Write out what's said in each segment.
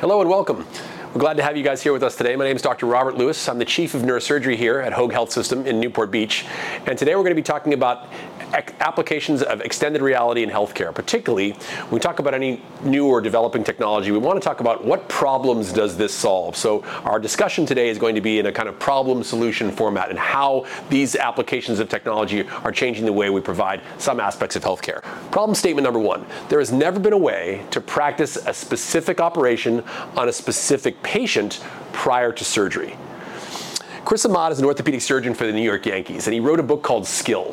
Hello and welcome. We're glad to have you guys here with us today. My name is Dr. Robert Louis. I'm the Chief of Neurosurgery here at Hoag Health System in Newport Beach. And today we're going to be talking about applications of extended reality in healthcare. Particularly, when we talk about any new or developing technology, we want to talk about what problems does this solve. So our discussion today is going to be in a kind of problem solution format and how these applications of technology are changing the way we provide some aspects of healthcare. Problem statement number one, there has never been a way to practice a specific operation on a specific patient prior to surgery. Chris Ahmad is an orthopedic surgeon for the New York Yankees, and he wrote a book called Skill,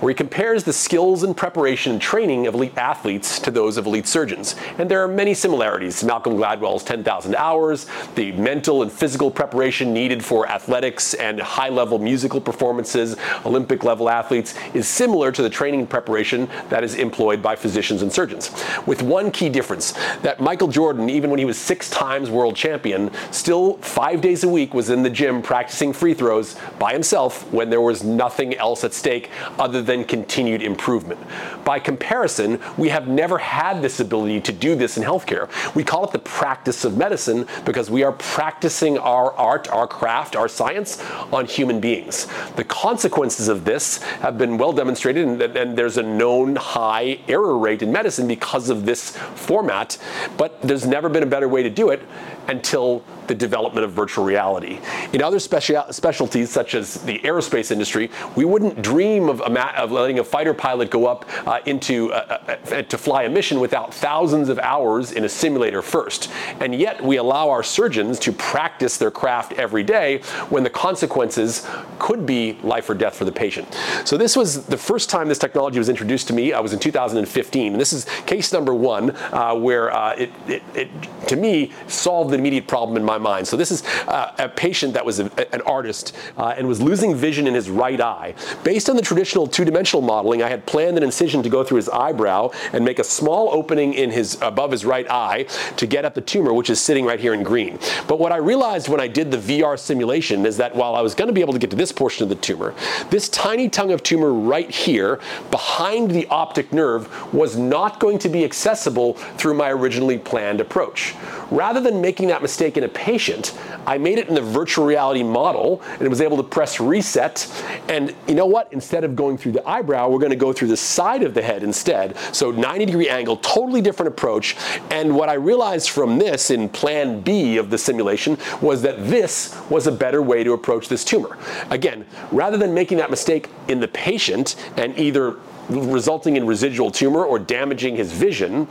where he compares the skills and preparation and training of elite athletes to those of elite surgeons. And there are many similarities. Malcolm Gladwell's 10,000 hours, the mental and physical preparation needed for athletics and high level musical performances, Olympic level athletes, is similar to the training and preparation that is employed by physicians and surgeons. With one key difference that Michael Jordan, even when he was six times world champion, still five days a week was in the gym practicing free throws by himself when there was nothing else at stake other than continued improvement. By comparison, we have never had this ability to do this in healthcare. We call it the practice of medicine because we are practicing our art, our craft, our science on human beings. The consequences of this have been well demonstrated, and, and there's a known high error rate in medicine because of this format, but there's never been a better way to do it until the development of virtual reality. In other specia- specialties, such as the aerospace industry, we wouldn't dream of, of letting a fighter pilot go up uh, into uh, uh, to fly a mission without thousands of hours in a simulator first. And yet, we allow our surgeons to practice their craft every day when the consequences could be life or death for the patient. So this was the first time this technology was introduced to me. I was in 2015, and this is case number one uh, where uh, it, it, it, to me, solved an immediate problem in my mind. So this is uh, a patient that was a, an artist uh, and was losing vision in his right eye. Based on the traditional two-dimensional modeling, I had planned an incision to go through his eyebrow and make a small opening in his above his right eye to get at the tumor, which is sitting right here in green. But what I realized when I did the VR simulation is that while I was going to be able to get to this portion of the tumor, this tiny tongue of tumor right here behind the optic nerve was not going to be accessible through my originally planned approach. Rather than making that mistake in a patient, I made it in the virtual reality model and it was able to press reset. And you know what? Instead of going through the eyebrow, we're going to go through the side of the head instead. So 90 degree angle, totally different approach. And what I realized from this in plan B of the simulation was that this was a better way to approach this tumor. Again, rather than making that mistake in the patient and either resulting in residual tumor or damaging his vision.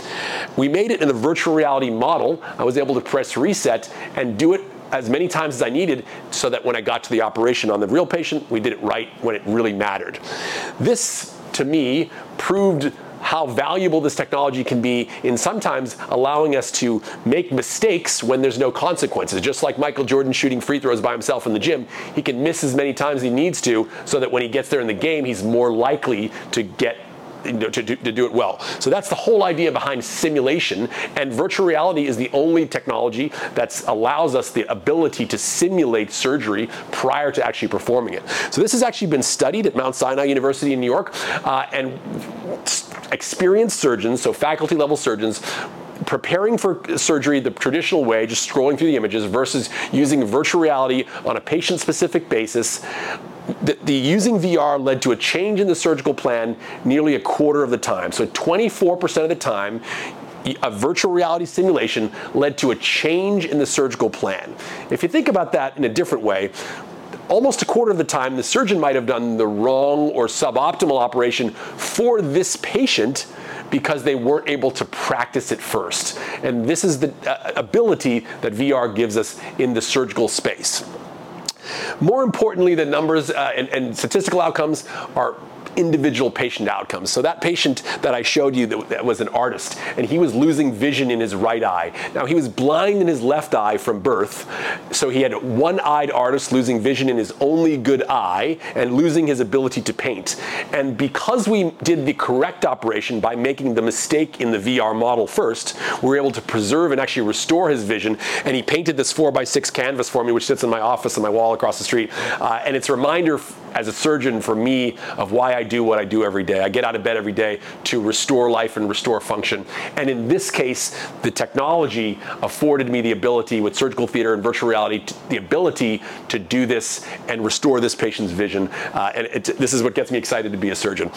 We made it in the virtual reality model. I was able to press reset and do it as many times as I needed so that when I got to the operation on the real patient, we did it right when it really mattered. This, to me, proved how valuable this technology can be in sometimes allowing us to make mistakes when there's no consequences. Just like Michael Jordan shooting free throws by himself in the gym, he can miss as many times as he needs to so that when he gets there in the game, he's more likely to get to, to, to, do it well. So that's the whole idea behind simulation. And virtual reality is the only technology that allows us the ability to simulate surgery prior to actually performing it. So this has actually been studied at Mount Sinai University in New York, uh, and experienced surgeons, so faculty level surgeons, preparing for surgery the traditional way, just scrolling through the images, versus using virtual reality on a patient specific basis the, the, using VR led to a change in the surgical plan nearly a quarter of the time. So 24% of the time, a virtual reality simulation led to a change in the surgical plan. If you think about that in a different way, almost a quarter of the time, the surgeon might have done the wrong or suboptimal operation for this patient because they weren't able to practice it first. And this is the uh, ability that VR gives us in the surgical space. More importantly, the numbers uh, and, and statistical outcomes are individual patient outcomes. So that patient that I showed you that, that, was an artist, and he was losing vision in his right eye. Now he was blind in his left eye from birth, so he had one-eyed artist losing vision in his only good eye and losing his ability to paint. And because we did the correct operation by making the mistake in the VR model first, we were able to preserve and actually restore his vision. And he painted this four by six canvas for me, which sits in my office on my wall across the street. Uh, and it's a reminder as a surgeon for me of why I I do what I do every day. I get out of bed every day to restore life and restore function. And in this case, the technology afforded me the ability with surgical theater and virtual reality, the ability to do this and restore this patient's vision. Uh, and it, this is what gets me excited to be a surgeon.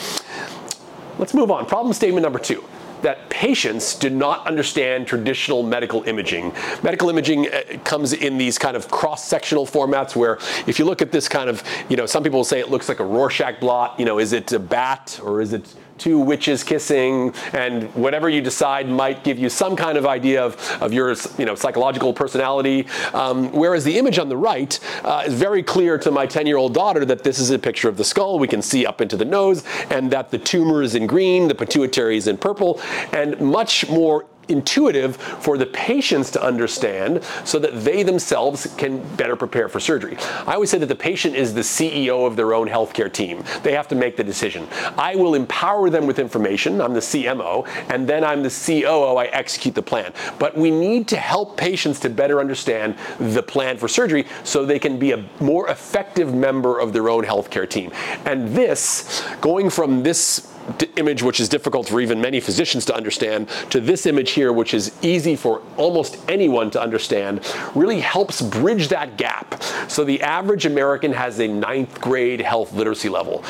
Let's move on. Problem statement number two that patients do not understand traditional medical imaging. Medical imaging uh, comes in these kind of cross-sectional formats where if you look at this kind of, you know, some people say it looks like a Rorschach blot, you know, is it a bat or is it two witches kissing, and whatever you decide might give you some kind of idea of, of your you know, psychological personality. Um, whereas the image on the right uh, is very clear to my 10 year old daughter that this is a picture of the skull. We can see up into the nose, and that the tumor is in green, the pituitary is in purple, and much more intuitive for the patients to understand so that they themselves can better prepare for surgery. I always say that the patient is the CEO of their own healthcare team. They have to make the decision. I will empower them with information. I'm the CMO, and then I'm the COO. I execute the plan. But we need to help patients to better understand the plan for surgery so they can be a more effective member of their own healthcare team. And this, going from this image which is difficult for even many physicians to understand to this image here which is easy for almost anyone to understand really helps bridge that gap. So the average American has a ninth grade health literacy level.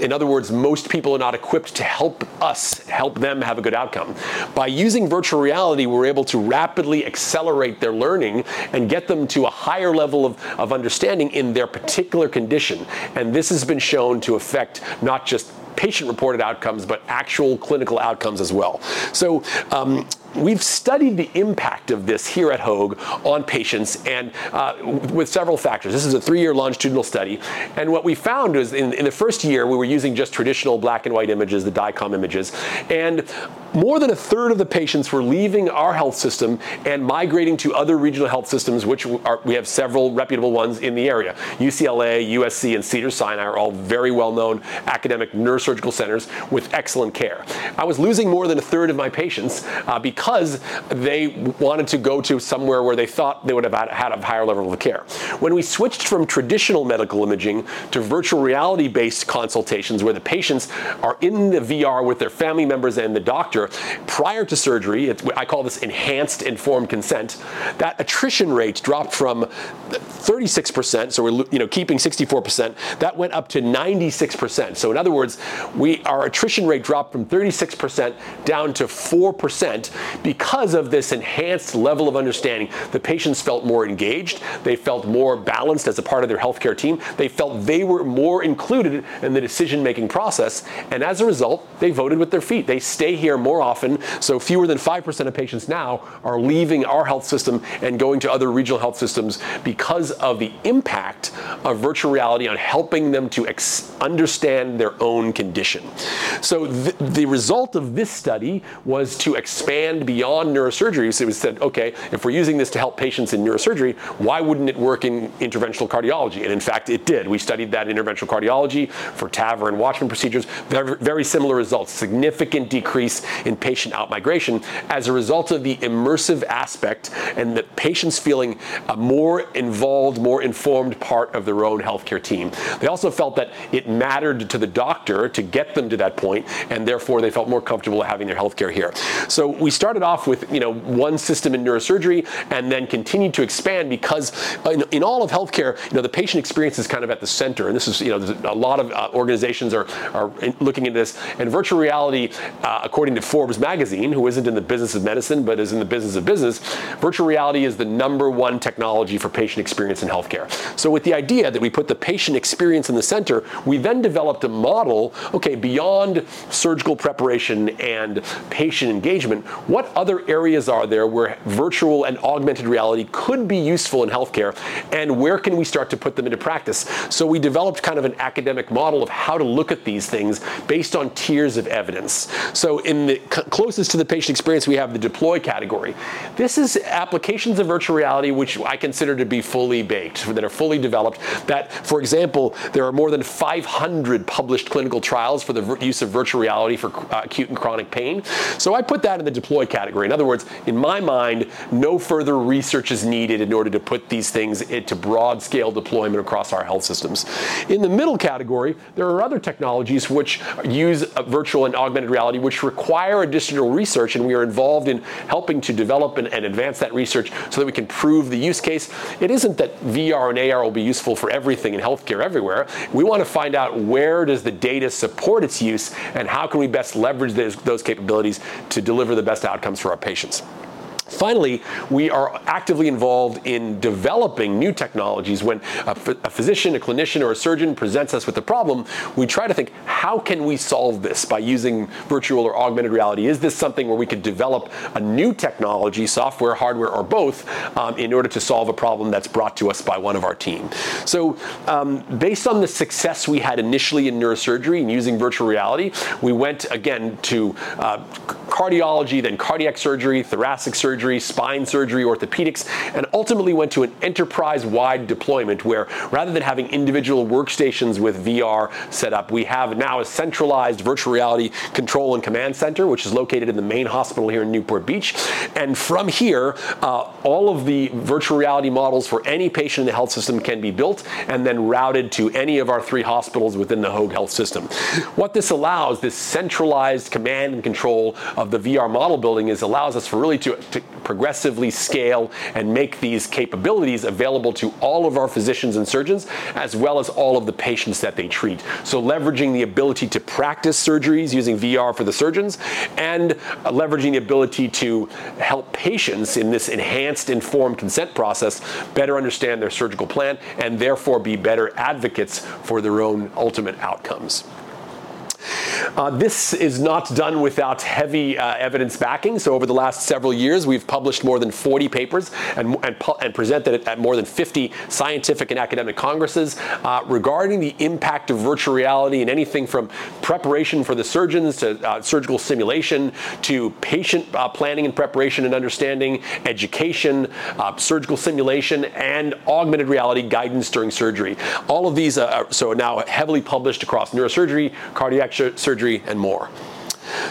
In other words, most people are not equipped to help us help them have a good outcome. By using virtual reality, we're able to rapidly accelerate their learning and get them to a higher level of, of understanding in their particular condition. And this has been shown to affect not just patient reported outcomes, but actual clinical outcomes as well. So um, we've studied the impact of this here at Hoag on patients and uh, with several factors. This is a three-year longitudinal study. And what we found was in, in, the first year, we were using just traditional black and white images, the DICOM images. And more than a third of the patients were leaving our health system and migrating to other regional health systems, which are, we have several reputable ones in the area. UCLA, USC, and Cedars-Sinai are all very well-known academic neurosurgical centers with excellent care. I was losing more than a third of my patients uh, because because they wanted to go to somewhere where they thought they would have had a higher level of care. When we switched from traditional medical imaging to virtual reality based consultations where the patients are in the VR with their family members and the doctor prior to surgery, I call this enhanced informed consent, that attrition rate dropped from 36%, so we're you know keeping 64%, that went up to 96%. So in other words, we our attrition rate dropped from 36% down to 4% because of this enhanced level of understanding, the patients felt more engaged, they felt more balanced as a part of their healthcare team, they felt they were more included in the decision making process, and as a result, they voted with their feet. They stay here more often, so fewer than 5% of patients now are leaving our health system and going to other regional health systems because of the impact of virtual reality on helping them to ex- understand their own condition. So th- the result of this study was to expand beyond neurosurgery. So we said, okay, if we're using this to help patients in neurosurgery, why wouldn't it work in interventional cardiology? And in fact, it did. We studied that in interventional cardiology for TAVR and Watchman procedures. Very, very similar results. Significant decrease in patient outmigration as a result of the immersive aspect and the patients feeling a more involved, more informed part of their own healthcare team. They also felt that it mattered to the doctor to get them to that point, and therefore they felt more comfortable having their healthcare here. So we started started off with you know one system in neurosurgery and then continued to expand because in, in all of healthcare, you know the patient experience is kind of at the center, and this is you know a lot of uh, organizations are are looking into this. And virtual reality, uh, according to Forbes magazine, who isn't in the business of medicine but is in the business of business, virtual reality is the number one technology for patient experience in healthcare. So with the idea that we put the patient experience in the center, we then developed a model. Okay, beyond surgical preparation and patient engagement, what what other areas are there where virtual and augmented reality could be useful in healthcare, and where can we start to put them into practice? So we developed kind of an academic model of how to look at these things based on tiers of evidence. So in the closest to the patient experience, we have the deploy category. This is applications of virtual reality which I consider to be fully baked, that are fully developed. That, for example, there are more than 500 published clinical trials for the use of virtual reality for uh, acute and chronic pain. So I put that in the deploy category. In other words, in my mind, no further research is needed in order to put these things into broad scale deployment across our health systems. In the middle category, there are other technologies which use virtual and augmented reality, which require additional research, and we are involved in helping to develop and, and advance that research so that we can prove the use case. It isn't that VR and AR will be useful for everything in healthcare everywhere. We want to find out where does the data support its use and how can we best leverage those, those capabilities to deliver the best outcomes for our patients. Finally, we are actively involved in developing new technologies. When a, physician, a clinician, or a surgeon presents us with a problem, we try to think, how can we solve this by using virtual or augmented reality? Is this something where we could develop a new technology, software, hardware, or both, um, in order to solve a problem that's brought to us by one of our team? So, um, based on the success we had initially in neurosurgery and using virtual reality, we went again to uh, cardiology, then cardiac surgery, thoracic surgery, spine surgery, orthopedics, and ultimately went to an enterprise-wide deployment where rather than having individual workstations with VR set up, we have now a centralized virtual reality control and command center, which is located in the main hospital here in Newport Beach. And from here, uh, all of the virtual reality models for any patient in the health system can be built and then routed to any of our three hospitals within the Hoag Health System. What this allows, this centralized command and control of of the VR model building is allows us for really to, to progressively scale and make these capabilities available to all of our physicians and surgeons, as well as all of the patients that they treat. So leveraging the ability to practice surgeries using VR for the surgeons, and leveraging the ability to help patients in this enhanced informed consent process better understand their surgical plan and therefore be better advocates for their own ultimate outcomes. Uh, this is not done without heavy uh, evidence backing. So over the last several years, we've published more than 40 papers and, and, and presented it at more than 50 scientific and academic congresses uh, regarding the impact of virtual reality in anything from preparation for the surgeons to uh, surgical simulation to patient uh, planning and preparation and understanding, education, uh, surgical simulation, and augmented reality guidance during surgery. All of these are so now heavily published across neurosurgery, cardiac surgery, and more.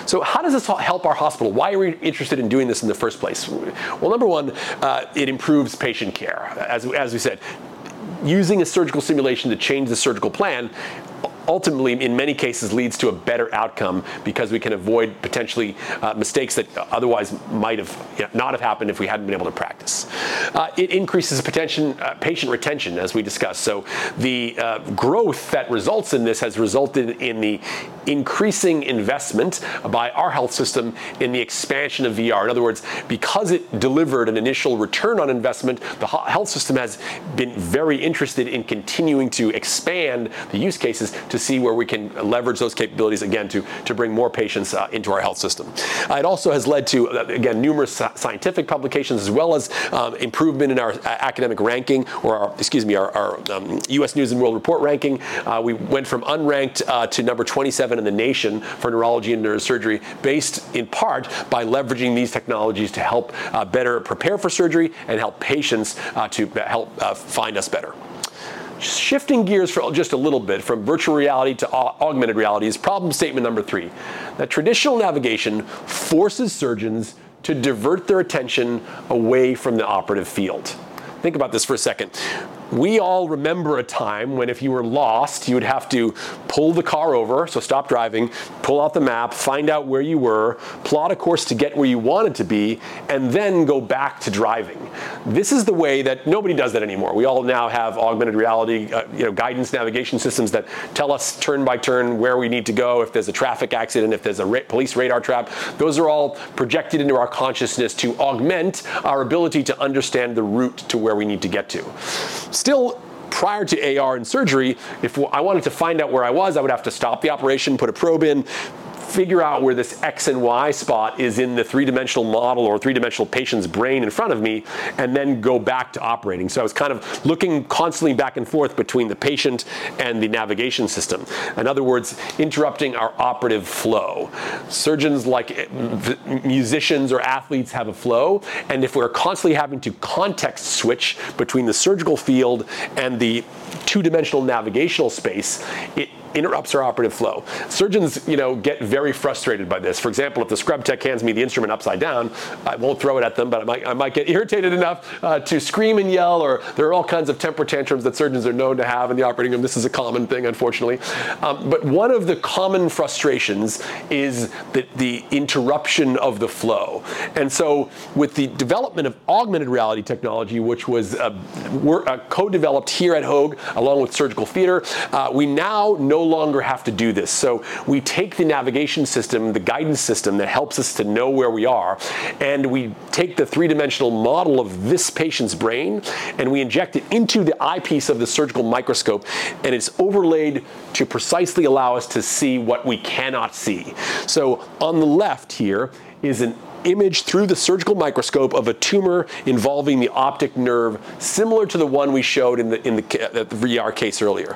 So, how does this help our hospital? Why are we interested in doing this in the first place? Well, number one, uh, it improves patient care. As, as we said, using a surgical simulation to change the surgical plan ultimately, in many cases, leads to a better outcome because we can avoid potentially uh, mistakes that otherwise might have you know, not have happened if we hadn't been able to practice. Uh, it increases uh, patient retention, as we discussed. So the uh, growth that results in this has resulted in the increasing investment by our health system in the expansion of VR. In other words, because it delivered an initial return on investment, the health system has been very interested in continuing to expand the use cases to to see where we can leverage those capabilities again to, to bring more patients uh, into our health system. Uh, it also has led to, uh, again, numerous scientific publications as well as um, improvement in our academic ranking, or our, excuse me, our, our um, U.S. News and World Report ranking. Uh, we went from unranked uh, to number 27 in the nation for neurology and neurosurgery, based in part by leveraging these technologies to help uh, better prepare for surgery and help patients to help find us better. Shifting gears for just a little bit from virtual reality to augmented reality is problem statement number three. That traditional navigation forces surgeons to divert their attention away from the operative field. Think about this for a second we all remember a time when if you were lost, you would have to pull the car over, so stop driving, pull out the map, find out where you were, plot a course to get where you wanted to be, and then go back to driving. This is the way that nobody does that anymore. We all now have augmented reality, uh, you know, guidance navigation systems that tell us turn by turn where we need to go, if there's a traffic accident, if there's a ra- police radar trap. Those are all projected into our consciousness to augment our ability to understand the route to where we need to get to. Still, prior to AR and surgery, if I wanted to find out where I was, I would have to stop the operation, put a probe in, figure out where this X and Y spot is in the three-dimensional model or three-dimensional patient's brain in front of me, and then go back to operating. So I was kind of looking constantly back and forth between the patient and the navigation system. In other words, interrupting our operative flow. Surgeons, like musicians or athletes, have a flow, and if we're constantly having to context switch between the surgical field and the two-dimensional navigational space, it interrupts our operative flow. Surgeons, you know, get very frustrated by this. For example, if the scrub tech hands me the instrument upside down, I won't throw it at them, but I might, I might get irritated enough uh, to scream and yell, or there are all kinds of temper tantrums that surgeons are known to have in the operating room. This is a common thing, unfortunately. Um, but one of the common frustrations is the, the interruption of the flow. And so, with the development of augmented reality technology, which was uh, uh, co-developed here at Hoag along with surgical theater, uh, we now no longer have to do this. So we take the navigation system, the guidance system that helps us to know where we are, and we take the three-dimensional model of this patient's brain and we inject it into the eyepiece of the surgical microscope, and it's overlaid to precisely allow us to see what we cannot see. So on the left here is an image through the surgical microscope of a tumor involving the optic nerve, similar to the one we showed in the, in the, uh, the VR case earlier.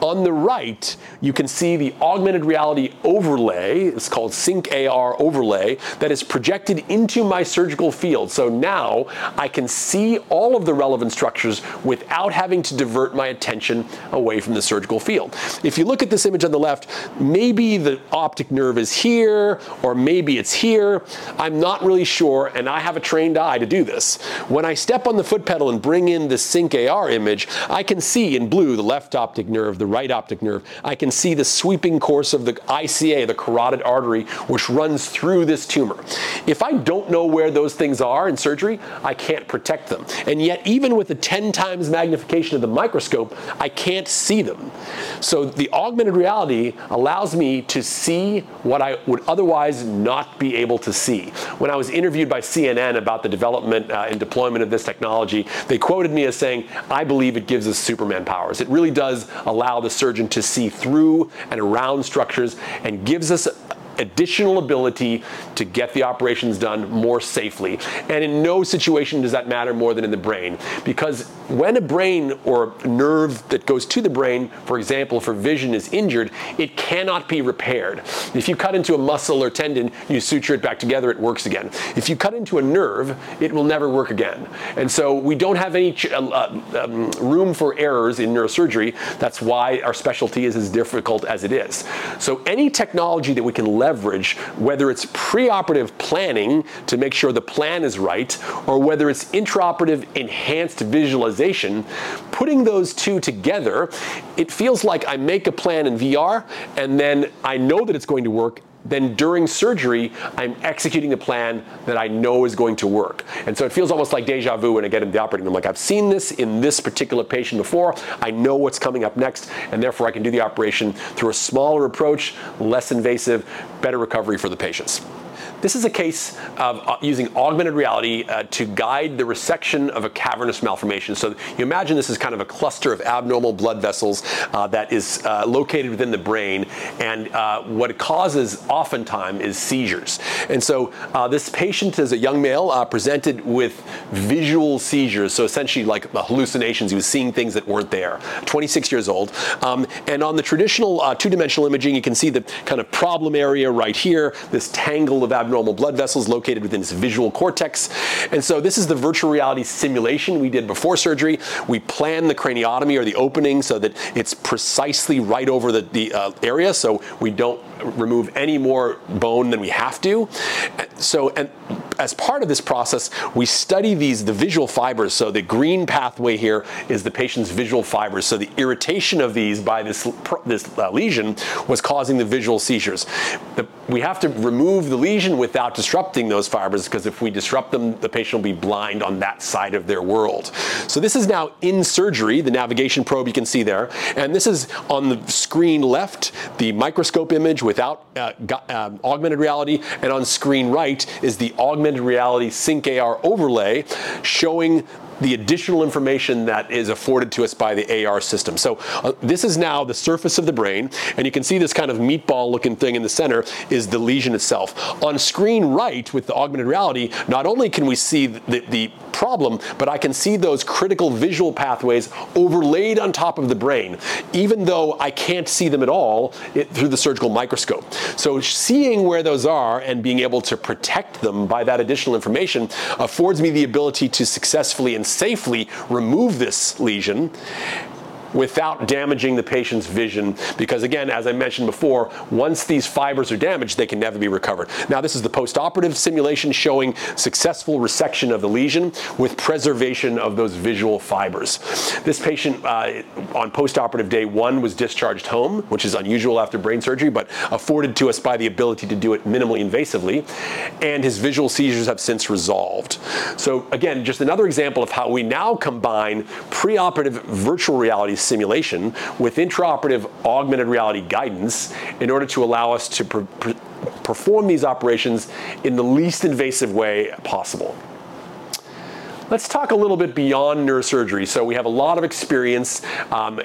On the right, you can see the augmented reality overlay, it's called Sync AR overlay, that is projected into my surgical field. So now I can see all of the relevant structures without having to divert my attention away from the surgical field. If you look at this image on the left, maybe the optic nerve is here, or maybe it's here. I'm not not really sure, and I have a trained eye to do this. When I step on the foot pedal and bring in the Sync AR image, I can see in blue the left optic nerve, the right optic nerve. I can see the sweeping course of the ICA, the carotid artery, which runs through this tumor. If I don't know where those things are in surgery, I can't protect them. And yet, even with a 10 times magnification of the microscope, I can't see them. So the augmented reality allows me to see what I would otherwise not be able to see. When I was interviewed by CNN about the development uh, and deployment of this technology, they quoted me as saying, I believe it gives us Superman powers. It really does allow the surgeon to see through and around structures and gives us additional ability to get the operations done more safely. And in no situation does that matter more than in the brain. Because when a brain or nerve that goes to the brain, for example, for vision is injured, it cannot be repaired. If you cut into a muscle or tendon, you suture it back together, it works again. If you cut into a nerve, it will never work again. And so we don't have any ch- uh, uh um, room for errors in neurosurgery. That's why our specialty is as difficult as it is. So any technology that we can leverage leverage, whether it's preoperative planning to make sure the plan is right, or whether it's intraoperative enhanced visualization, putting those two together, it feels like I make a plan in VR and then I know that it's going to work then during surgery, I'm executing a plan that I know is going to work. And so it feels almost like deja vu when I get in the operating room. Like I've seen this in this particular patient before. I know what's coming up next, and therefore I can do the operation through a smaller approach, less invasive, better recovery for the patients. This is a case of uh, using augmented reality uh, to guide the resection of a cavernous malformation. So you imagine this is kind of a cluster of abnormal blood vessels uh, that is uh, located within the brain, and uh, what it causes oftentimes is seizures. And so uh, this patient is a young male presented with visual seizures, so essentially like hallucinations. He was seeing things that weren't there. 26 years old, um, and on the traditional two-dimensional imaging, you can see the kind of problem area right here, this tangle of abnormal abnormal blood vessels located within its visual cortex. And so this is the virtual reality simulation we did before surgery. We plan the craniotomy or the opening so that it's precisely right over the, the uh, area so we don't remove any more bone than we have to. So, and as part of this process, we study these the visual fibers. So the green pathway here is the patient's visual fibers. So the irritation of these by this this uh, lesion was causing the visual seizures. The, we have to remove the lesion without disrupting those fibers because if we disrupt them, the patient will be blind on that side of their world. So this is now in surgery, the navigation probe you can see there, and this is on the screen left, the microscope image without uh, um, augmented reality, and on screen right is the augmented reality Sync AR overlay showing the additional information that is afforded to us by the AR system. So uh, this is now the surface of the brain, and you can see this kind of meatball looking thing in the center is the lesion itself. On screen right with the augmented reality, not only can we see the, the problem, but I can see those critical visual pathways overlaid on top of the brain, even though I can't see them at all it, through the surgical microscope. So seeing where those are and being able to protect them by that additional information affords me the ability to successfully and safely remove this lesion without damaging the patient's vision. Because again, as I mentioned before, once these fibers are damaged, they can never be recovered. Now, this is the postoperative simulation showing successful resection of the lesion with preservation of those visual fibers. This patient uh, on postoperative day one was discharged home, which is unusual after brain surgery, but afforded to us by the ability to do it minimally invasively. And his visual seizures have since resolved. So, again, just another example of how we now combine preoperative virtual reality simulation with intraoperative augmented reality guidance in order to allow us to perform these operations in the least invasive way possible. Let's talk a little bit beyond neurosurgery. So we have a lot of experience um,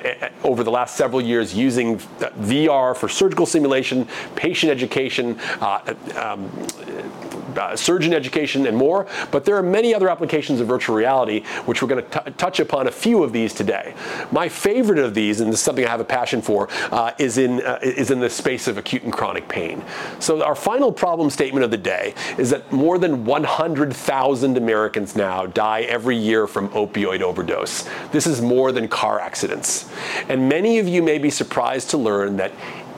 over the last several years using VR for surgical simulation, patient education, uh, um, uh, surgeon education, and more. But there are many other applications of virtual reality, which we're going to touch upon a few of these today. My favorite of these, and this is something I have a passion for, uh, is in uh, is in the space of acute and chronic pain. So our final problem statement of the day is that more than 100,000 Americans now die every year from opioid overdose. This is more than car accidents, and many of you may be surprised to learn that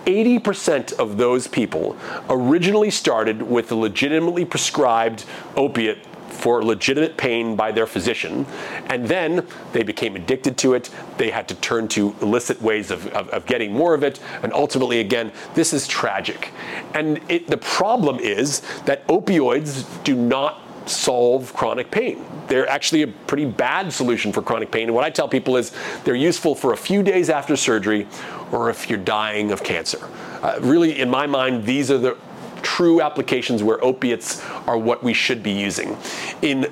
80% of those people originally started with a legitimately prescribed opiate for legitimate pain by their physician, and then they became addicted to it. They had to turn to illicit ways of, of, of getting more of it, and ultimately, again, this is tragic. And it, the problem is that opioids do not solve chronic pain. They're actually a pretty bad solution for chronic pain. And what I tell people is they're useful for a few days after surgery or if you're dying of cancer. Uh, really, in my mind, these are the true applications where opiates are what we should be using. In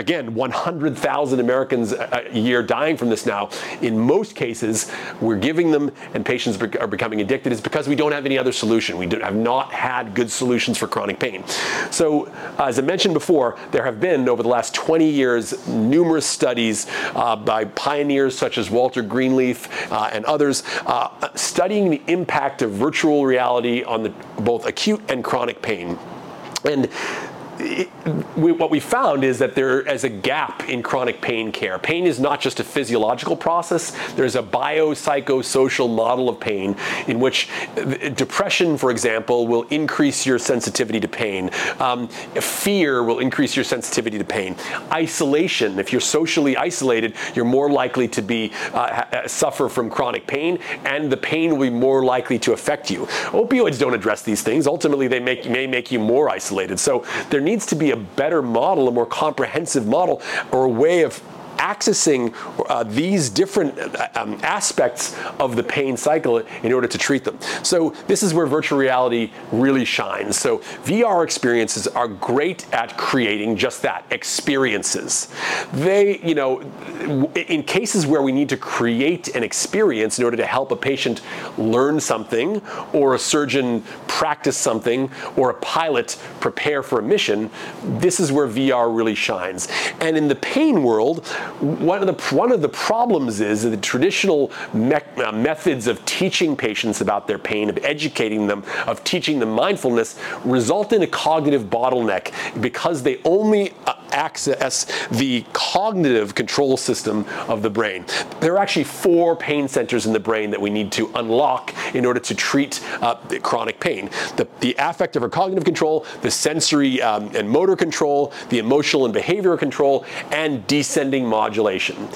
again, 100,000 Americans a year dying from this now. In most cases, we're giving them and patients are becoming addicted is because we don't have any other solution. We have not had good solutions for chronic pain. So, uh, as I mentioned before, there have been over the last 20 years numerous studies uh, by pioneers such as Walter Greenleaf uh, and others uh, studying the impact of virtual reality on the, both acute and chronic pain. And it, we, what we found is that there is a gap in chronic pain care. Pain is not just a physiological process, there's a biopsychosocial model of pain in which depression, for example, will increase your sensitivity to pain. Um, fear will increase your sensitivity to pain. Isolation, if you're socially isolated, you're more likely to be uh, suffer from chronic pain, and the pain will be more likely to affect you. Opioids don't address these things. Ultimately, they make, may make you more isolated. So there needs to be a better model, a more comprehensive model, or a way of accessing uh, these different uh, um, aspects of the pain cycle in order to treat them. So this is where virtual reality really shines. So VR experiences are great at creating just that, experiences. They, you know, in cases where we need to create an experience in order to help a patient learn something or a surgeon practice something or a pilot prepare for a mission, this is where VR really shines. And in the pain world, one of the one of the problems is that the traditional me- uh, methods of teaching patients about their pain, of educating them, of teaching them mindfulness, result in a cognitive bottleneck because they only uh, access the cognitive control system of the brain. There are actually four pain centers in the brain that we need to unlock in order to treat uh, chronic pain: the, the affective or cognitive control, the sensory um, and motor control, the emotional and behavioral control, and descending modulation.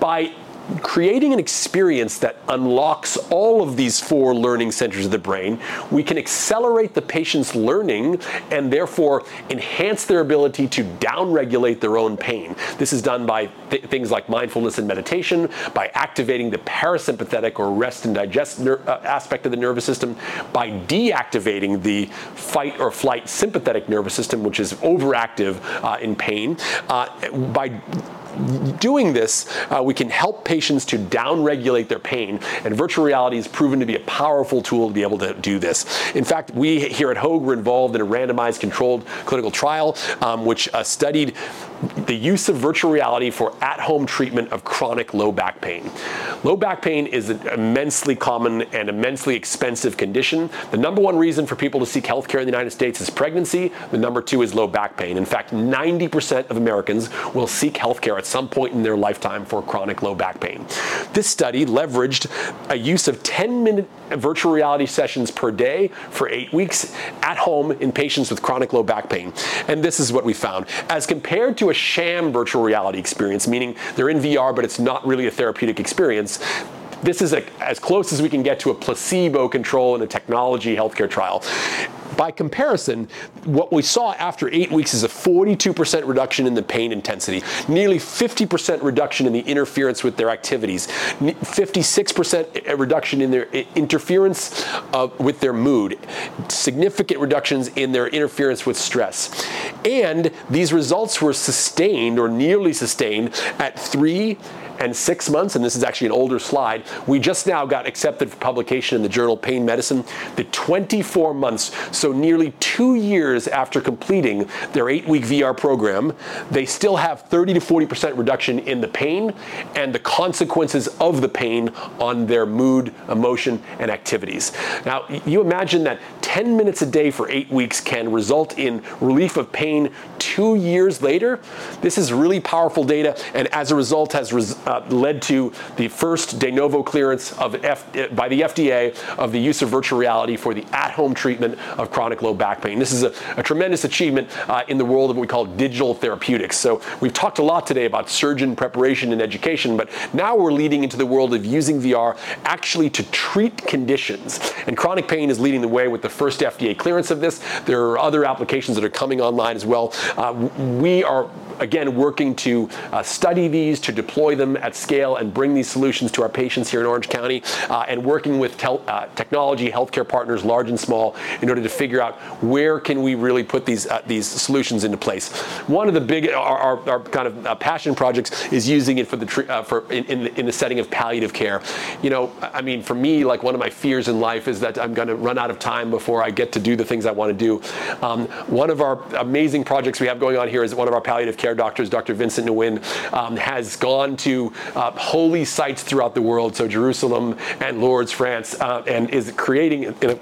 By creating an experience that unlocks all of these four learning centers of the brain, we can accelerate the patient's learning and therefore enhance their ability to downregulate their own pain. This is done by th- things like mindfulness and meditation, by activating the parasympathetic or rest and digest ner- uh, aspect of the nervous system, by deactivating the fight or flight sympathetic nervous system, which is overactive uh, in pain, uh, by doing this, uh, we can help patients to downregulate their pain, and virtual reality has proven to be a powerful tool to be able to do this. In fact, we here at Hoag were involved in a randomized controlled clinical trial um, which uh, studied the use of virtual reality for at-home treatment of chronic low back pain. Low back pain is an immensely common and immensely expensive condition. The number one reason for people to seek health care in the United States is pregnancy. The number two is low back pain. In fact, 90% of Americans will seek health care at some point in their lifetime for chronic low back pain. This study leveraged a use of 10-minute virtual reality sessions per day for eight weeks at home in patients with chronic low back pain. And this is what we found. As compared to a sham virtual reality experience, meaning they're in VR but it's not really a therapeutic experience, this is a, as close as we can get to a placebo control in a technology healthcare trial. By comparison, what we saw after eight weeks is a 42% reduction in the pain intensity, nearly 50% reduction in the interference with their activities, 56% reduction in their interference uh, with their mood, significant reductions in their interference with stress. And these results were sustained or nearly sustained at three and six months, and this is actually an older slide, we just now got accepted for publication in the journal Pain Medicine. The 24 months, so nearly two years after completing their eight week VR program, they still have 30 to 40% reduction in the pain and the consequences of the pain on their mood, emotion, and activities. Now, you imagine that 10 minutes a day for eight weeks can result in relief of pain two years later. This is really powerful data, and as a result, has res- uh, led to the first de novo clearance of F- by the FDA of the use of virtual reality for the at-home treatment of chronic low back pain. This is a, a tremendous achievement uh, in the world of what we call digital therapeutics. So we've talked a lot today about surgeon preparation and education, but now we're leading into the world of using VR actually to treat conditions. And chronic pain is leading the way with the first FDA clearance of this. There are other applications that are coming online as well. Uh, we are again, working to uh, study these, to deploy them at scale, and bring these solutions to our patients here in Orange County, uh, and working with tel- uh, technology, healthcare partners, large and small, in order to figure out where can we really put these uh, these solutions into place. One of the big, our, our, our kind of uh, passion projects is using it for the uh, for in, in the, in the setting of palliative care. You know, I mean, for me, like one of my fears in life is that I'm going to run out of time before I get to do the things I want to do. Um, one of our amazing projects we have going on here is one of our palliative care doctors, Dr. Vincent Nguyen, um, has gone to uh, holy sites throughout the world, so Jerusalem and Lourdes, France, uh, and is creating, a,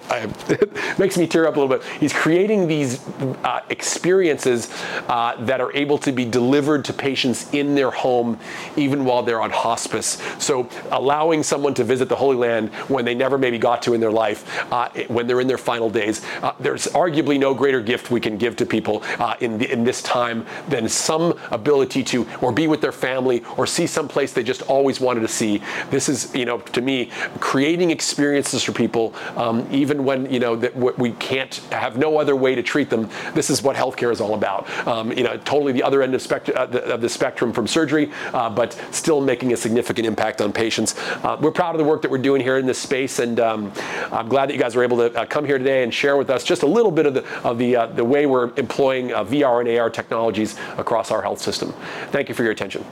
it makes me tear up a little bit, he's creating these uh, experiences uh, that are able to be delivered to patients in their home, even while they're on hospice. So allowing someone to visit the Holy Land when they never maybe got to in their life, uh, when they're in their final days, uh, there's arguably no greater gift we can give to people in, the, in this time than some ability to or be with their family or see some place they just always wanted to see. This is, you know, to me, creating experiences for people, um, even when, you know, that we can't have no other way to treat them. This is what healthcare is all about. Um, you know, totally the other end of, spect- uh, the, of the, spectrum from surgery, uh, but still making a significant impact on patients. Uh, we're proud of the work that we're doing here in this space, and um, I'm glad that you guys were able to uh, come here today and share with us just a little bit of the of the uh, the way we're employing uh, VR and AR technologies across our health system. Thank you for your attention.